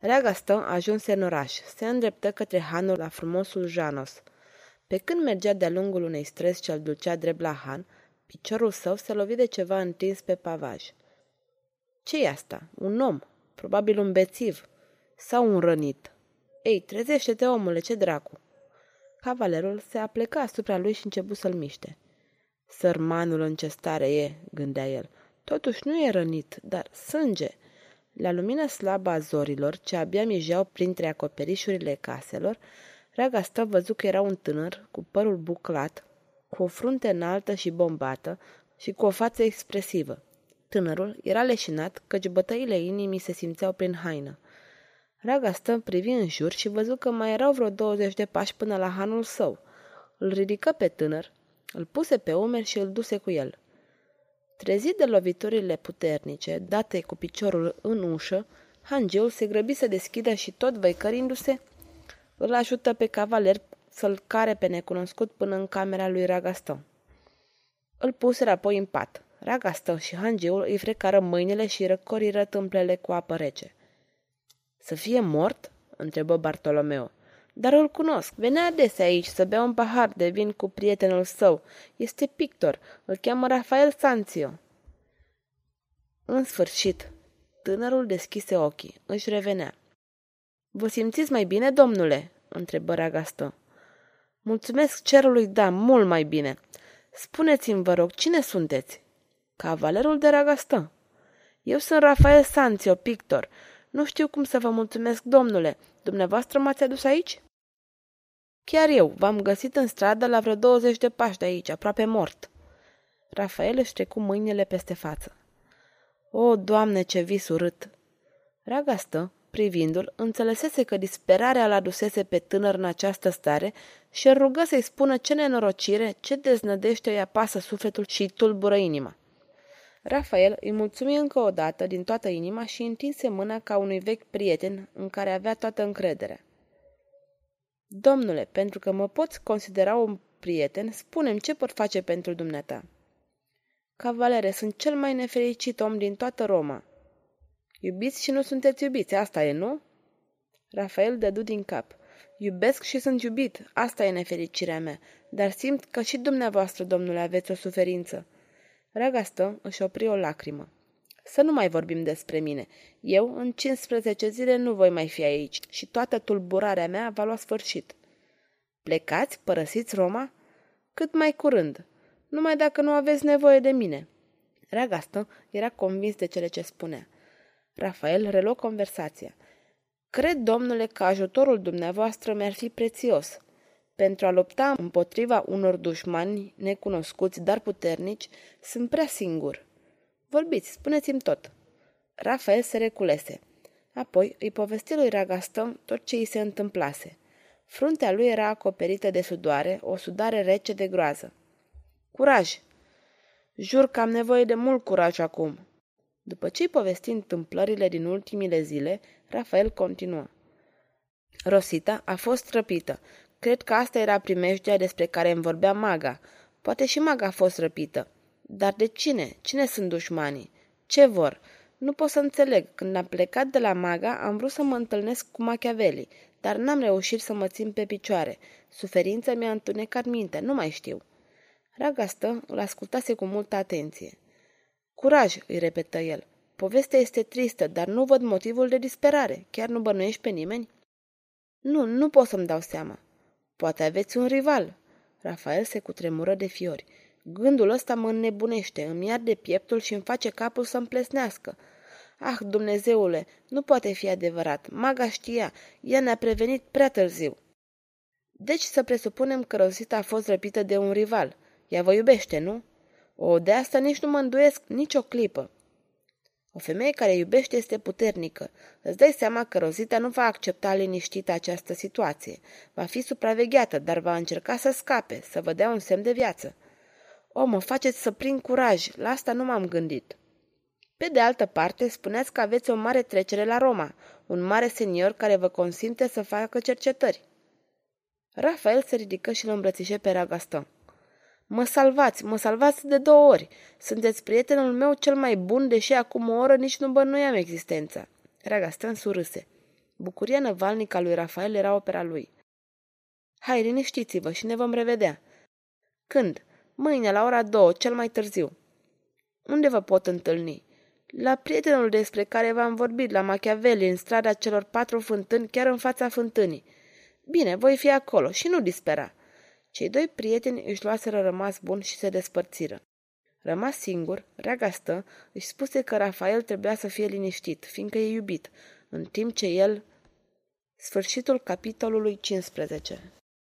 Rea Gaston ajunse în oraș. Se îndreptă către hanul la frumosul Janos. Pe când mergea de-a lungul unei străzi ce-l ducea drept la han, piciorul său se lovi de ceva întins pe pavaj. ce e asta? Un om? Probabil un bețiv. Sau un rănit. Ei, trezește-te, omule, ce dracu! Cavalerul se apleca asupra lui și începu să-l miște. Sărmanul în ce stare e, gândea el. Totuși nu e rănit, dar sânge. La lumina slabă a zorilor, ce abia mijeau printre acoperișurile caselor, Raga stă văzut că era un tânăr, cu părul buclat, cu o frunte înaltă și bombată și cu o față expresivă. Tânărul era leșinat, căci bătăile inimii se simțeau prin haină. Raga stă privi în jur și văzut că mai erau vreo 20 de pași până la hanul său. Îl ridică pe tânăr, îl puse pe umeri și îl duse cu el. Trezit de loviturile puternice, date cu piciorul în ușă, hangeul se grăbi să deschidă și tot văicărindu-se, îl ajută pe cavaler să-l care pe necunoscut până în camera lui Ragaston. Îl puse apoi în pat. Ragaston și hangeul îi frecară mâinile și răcoriră tâmplele cu apă rece. Să fie mort?" întrebă Bartolomeo. Dar îl cunosc. Venea adesea aici să bea un pahar de vin cu prietenul său. Este pictor. Îl cheamă Rafael Sanzio. În sfârșit, tânărul deschise ochii. Își revenea. Vă simțiți mai bine, domnule?" întrebă Ragastă. Mulțumesc cerului, da, mult mai bine. Spuneți-mi, vă rog, cine sunteți?" Cavalerul de Ragastă. Eu sunt Rafael Sanzio, pictor. Nu știu cum să vă mulțumesc, domnule. Dumneavoastră m-ați adus aici?" Chiar eu, v-am găsit în stradă la vreo 20 de pași de aici, aproape mort. Rafael își trecu mâinile peste față. O, Doamne, ce vis urât! Ragastă, privindu-l, înțelesese că disperarea l adusese pe tânăr în această stare și îl rugă să-i spună ce nenorocire, ce deznădește îi apasă sufletul și îi tulbură inima. Rafael îi mulțumi încă o dată din toată inima și întinse mâna ca unui vechi prieten în care avea toată încrederea. Domnule, pentru că mă poți considera un prieten, spune ce pot face pentru dumneata. Cavalere, sunt cel mai nefericit om din toată Roma. Iubiți și nu sunteți iubiți, asta e, nu? Rafael dădu din cap. Iubesc și sunt iubit, asta e nefericirea mea, dar simt că și dumneavoastră, domnule, aveți o suferință. Ragastă își opri o lacrimă. Să nu mai vorbim despre mine. Eu, în 15 zile, nu voi mai fi aici și toată tulburarea mea va lua sfârșit. Plecați? Părăsiți Roma? Cât mai curând. Numai dacă nu aveți nevoie de mine. Ragastă era convins de cele ce spunea. Rafael reluă conversația. Cred, domnule, că ajutorul dumneavoastră mi-ar fi prețios. Pentru a lupta împotriva unor dușmani necunoscuți, dar puternici, sunt prea singur. Vorbiți, spuneți-mi tot. Rafael se reculese. Apoi îi povesti lui Ragaston tot ce îi se întâmplase. Fruntea lui era acoperită de sudoare, o sudare rece de groază. Curaj! Jur că am nevoie de mult curaj acum. După ce îi povesti întâmplările din ultimile zile, Rafael continuă. Rosita a fost răpită. Cred că asta era primejdea despre care îmi vorbea maga. Poate și maga a fost răpită. Dar de cine? Cine sunt dușmanii? Ce vor? Nu pot să înțeleg. Când am plecat de la maga, am vrut să mă întâlnesc cu Machiavelli, dar n-am reușit să mă țin pe picioare. Suferința mi-a întunecat mintea, nu mai știu. Ragastă îl ascultase cu multă atenție. Curaj, îi repetă el. Povestea este tristă, dar nu văd motivul de disperare. Chiar nu bănuiești pe nimeni? Nu, nu pot să-mi dau seama. Poate aveți un rival. Rafael se cutremură de fiori. Gândul ăsta mă înnebunește, îmi arde pieptul și îmi face capul să-mi plesnească. Ah, Dumnezeule, nu poate fi adevărat. Maga știa, ea ne-a prevenit prea târziu. Deci să presupunem că Rosita a fost răpită de un rival. Ea vă iubește, nu? O, de asta nici nu mă îndoiesc nici o clipă. O femeie care iubește este puternică. Îți dai seama că Rozita nu va accepta liniștită această situație. Va fi supravegheată, dar va încerca să scape, să vă dea un semn de viață. O, mă faceți să prind curaj, la asta nu m-am gândit. Pe de altă parte, spuneați că aveți o mare trecere la Roma, un mare senior care vă consimte să facă cercetări. Rafael se ridică și îl îmbrățișe pe Ragaston. Mă salvați, mă salvați de două ori. Sunteți prietenul meu cel mai bun, deși acum o oră nici nu bănuiam existența. Ragaston surâse. Bucuria năvalnică a lui Rafael era opera lui. Hai, liniștiți-vă și ne vom revedea. Când? Mâine, la ora două, cel mai târziu. Unde vă pot întâlni? La prietenul despre care v-am vorbit, la Machiavelli, în strada celor patru fântâni, chiar în fața fântânii. Bine, voi fi acolo și nu dispera. Cei doi prieteni își luaseră rămas bun și se despărțiră. Rămas singur, reaga stă, își spuse că Rafael trebuia să fie liniștit, fiindcă e iubit, în timp ce el... Sfârșitul capitolului 15